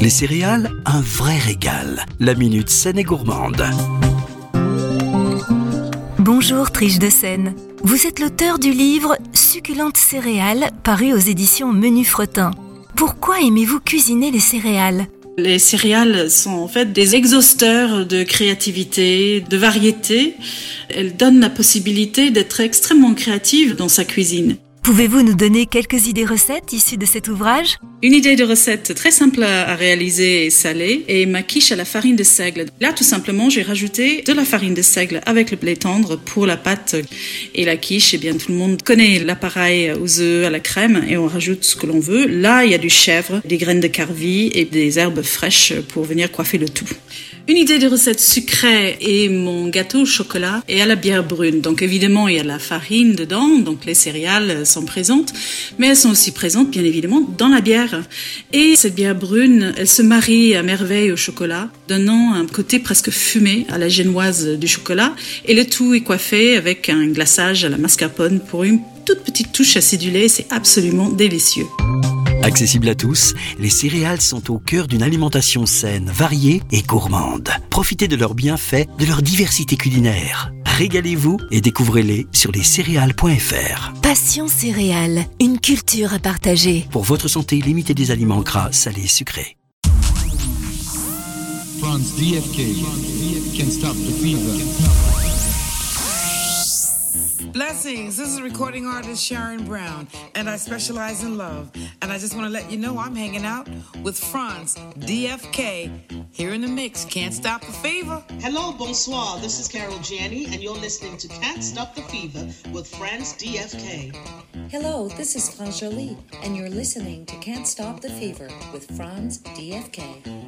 Les céréales, un vrai régal. La minute saine et gourmande. Bonjour Triche de Seine. Vous êtes l'auteur du livre Succulentes céréales paru aux éditions Menu Fretin. Pourquoi aimez-vous cuisiner les céréales? Les céréales sont en fait des exhausteurs de créativité, de variété. Elles donnent la possibilité d'être extrêmement créative dans sa cuisine. Pouvez-vous nous donner quelques idées recettes issues de cet ouvrage? Une idée de recette très simple à réaliser et salée est ma quiche à la farine de seigle. Là, tout simplement, j'ai rajouté de la farine de seigle avec le blé tendre pour la pâte. Et la quiche, eh bien, tout le monde connaît l'appareil aux œufs, à la crème, et on rajoute ce que l'on veut. Là, il y a du chèvre, des graines de carvi et des herbes fraîches pour venir coiffer le tout. Une idée de recette sucrée est mon gâteau au chocolat et à la bière brune. Donc évidemment, il y a la farine dedans, donc les céréales sont présentes, mais elles sont aussi présentes bien évidemment dans la bière. Et cette bière brune, elle se marie à merveille au chocolat, donnant un côté presque fumé à la génoise du chocolat. Et le tout est coiffé avec un glaçage à la mascarpone pour une toute petite touche acidulée. C'est absolument délicieux. Accessible à tous, les céréales sont au cœur d'une alimentation saine, variée et gourmande. Profitez de leurs bienfaits, de leur diversité culinaire. Régalez-vous et découvrez-les sur lescéréales.fr. Passion céréales, une culture à partager. Pour votre santé, limitez des aliments gras, salés et sucrés. France DFK can stop the fever. Blessings. This is recording artist Sharon Brown, and I specialize in love. And I just want to let you know I'm hanging out with Franz DFK here in the mix. Can't stop the fever. Hello, bonsoir. This is Carol Janney, and you're listening to Can't Stop the Fever with Franz DFK. Hello, this is Franz Jolie, and you're listening to Can't Stop the Fever with Franz DFK.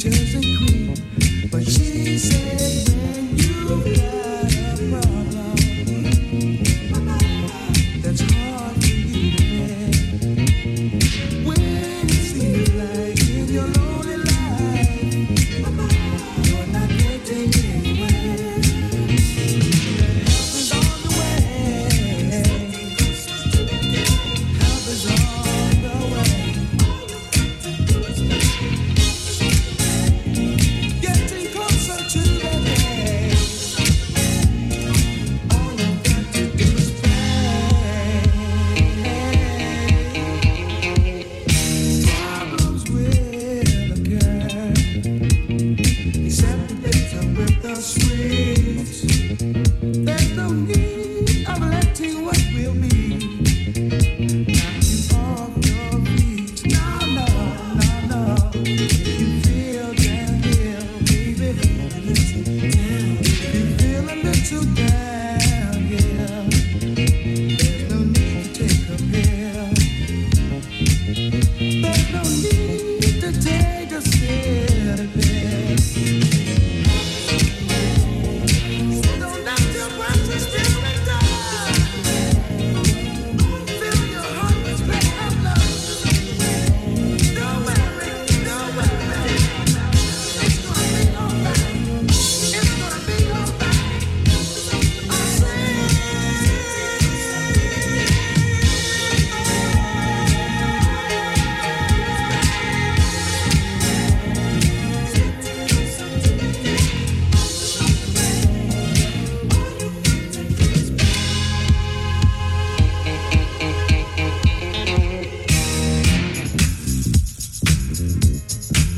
just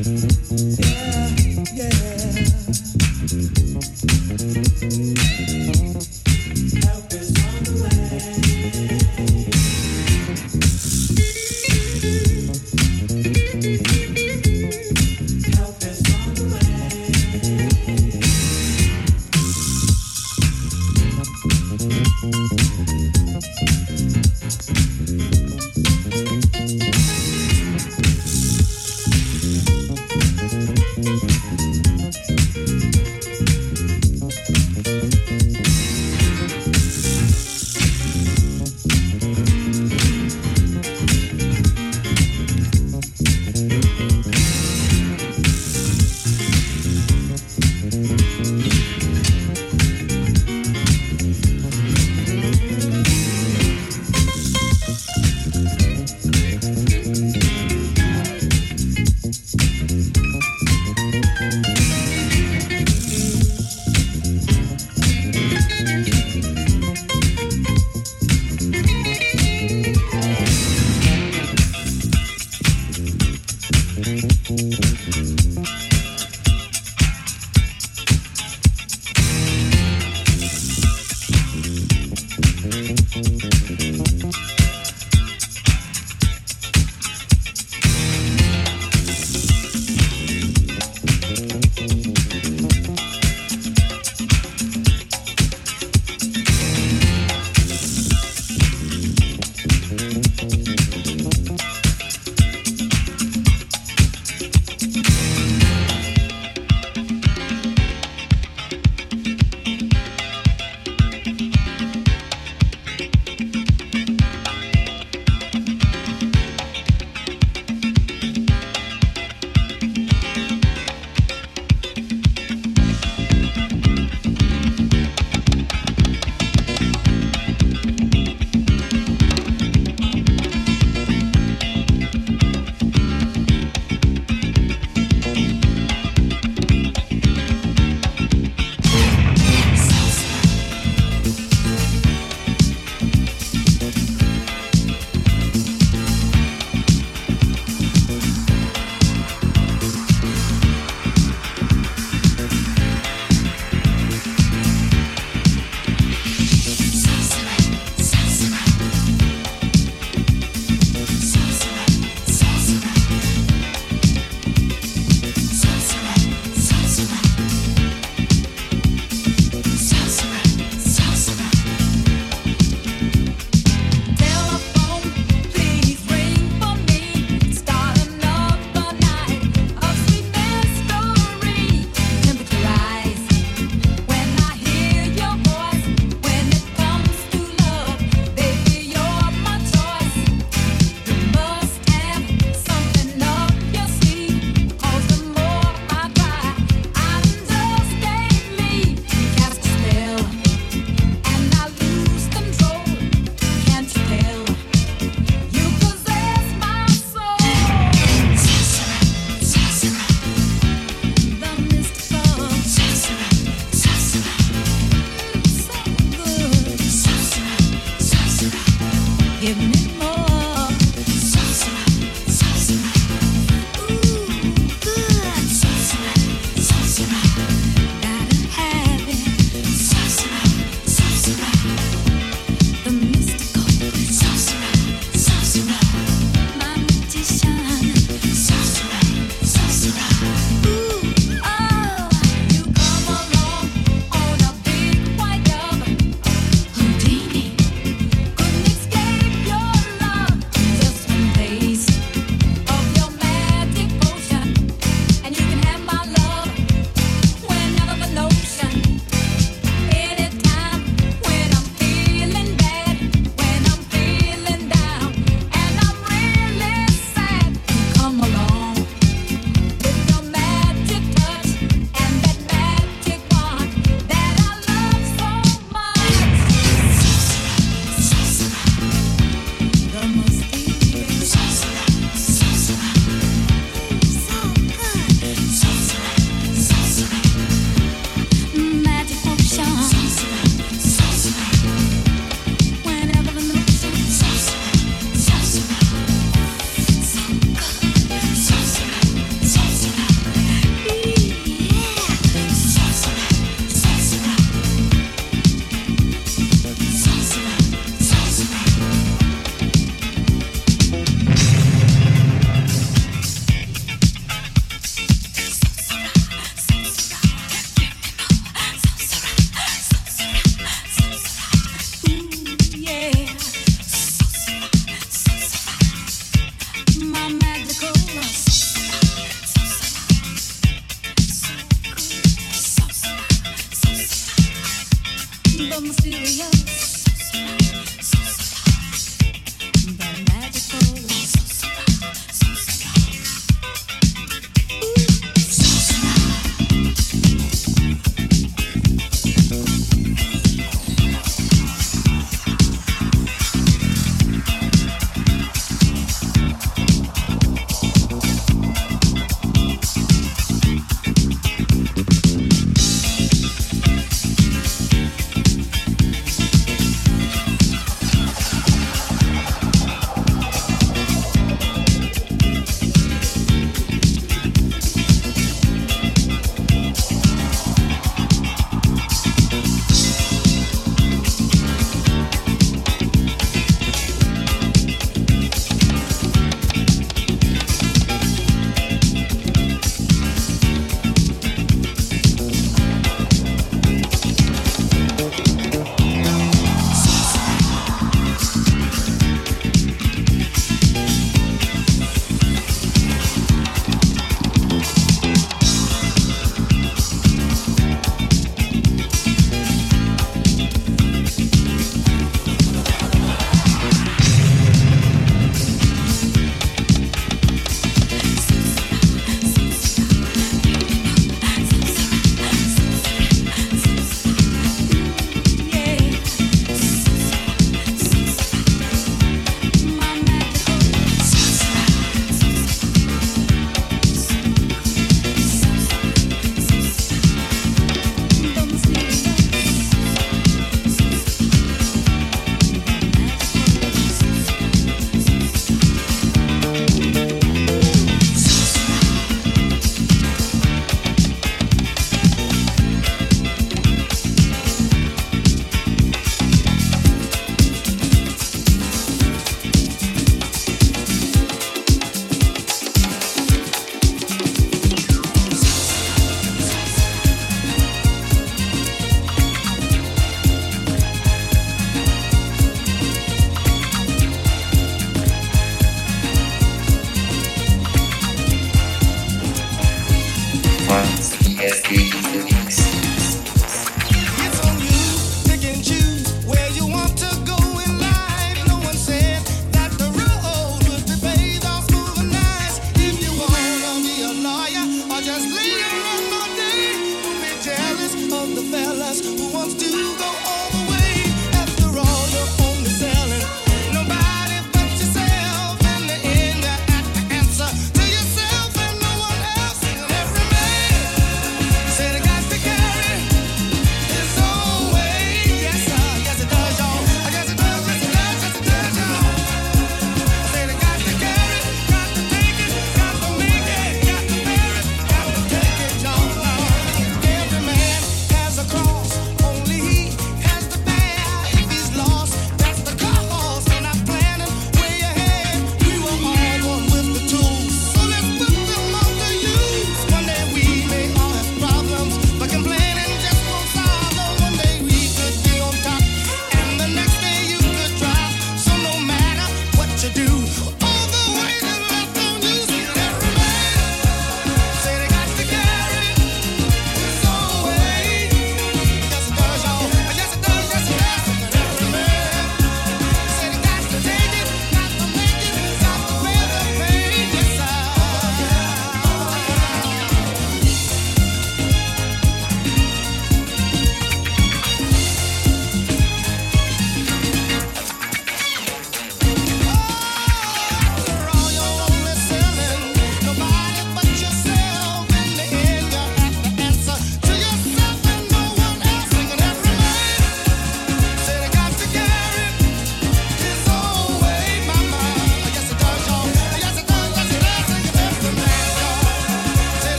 Yeah.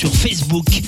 Sur Facebook,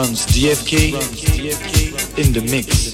France DFK in the mix.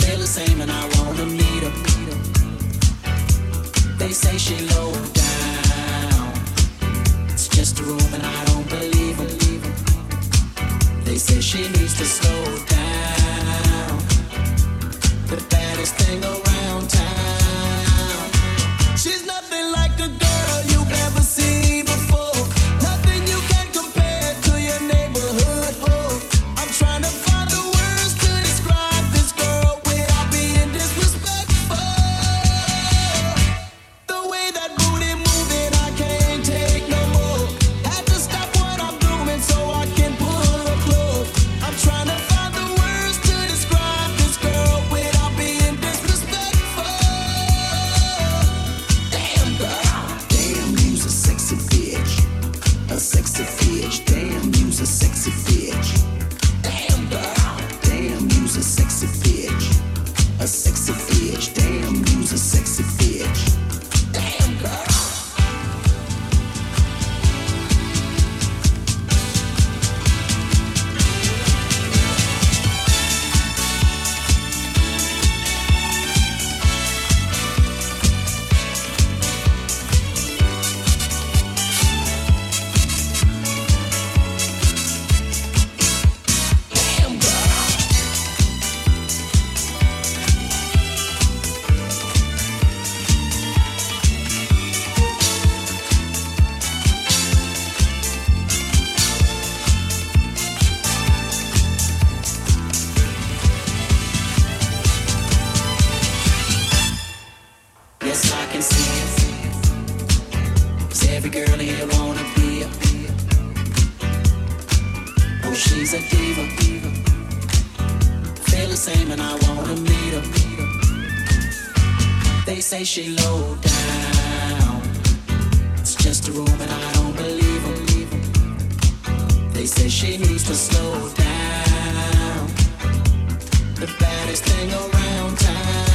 Feel the same and I wanna meet her. They say she low down. It's just a and I don't believe her. They say she needs to slow down. The baddest thing around. She's a diva. Feel the same and I wanna meet her. They say she low down. It's just a room and I don't believe them. They say she needs to slow down. The baddest thing around town.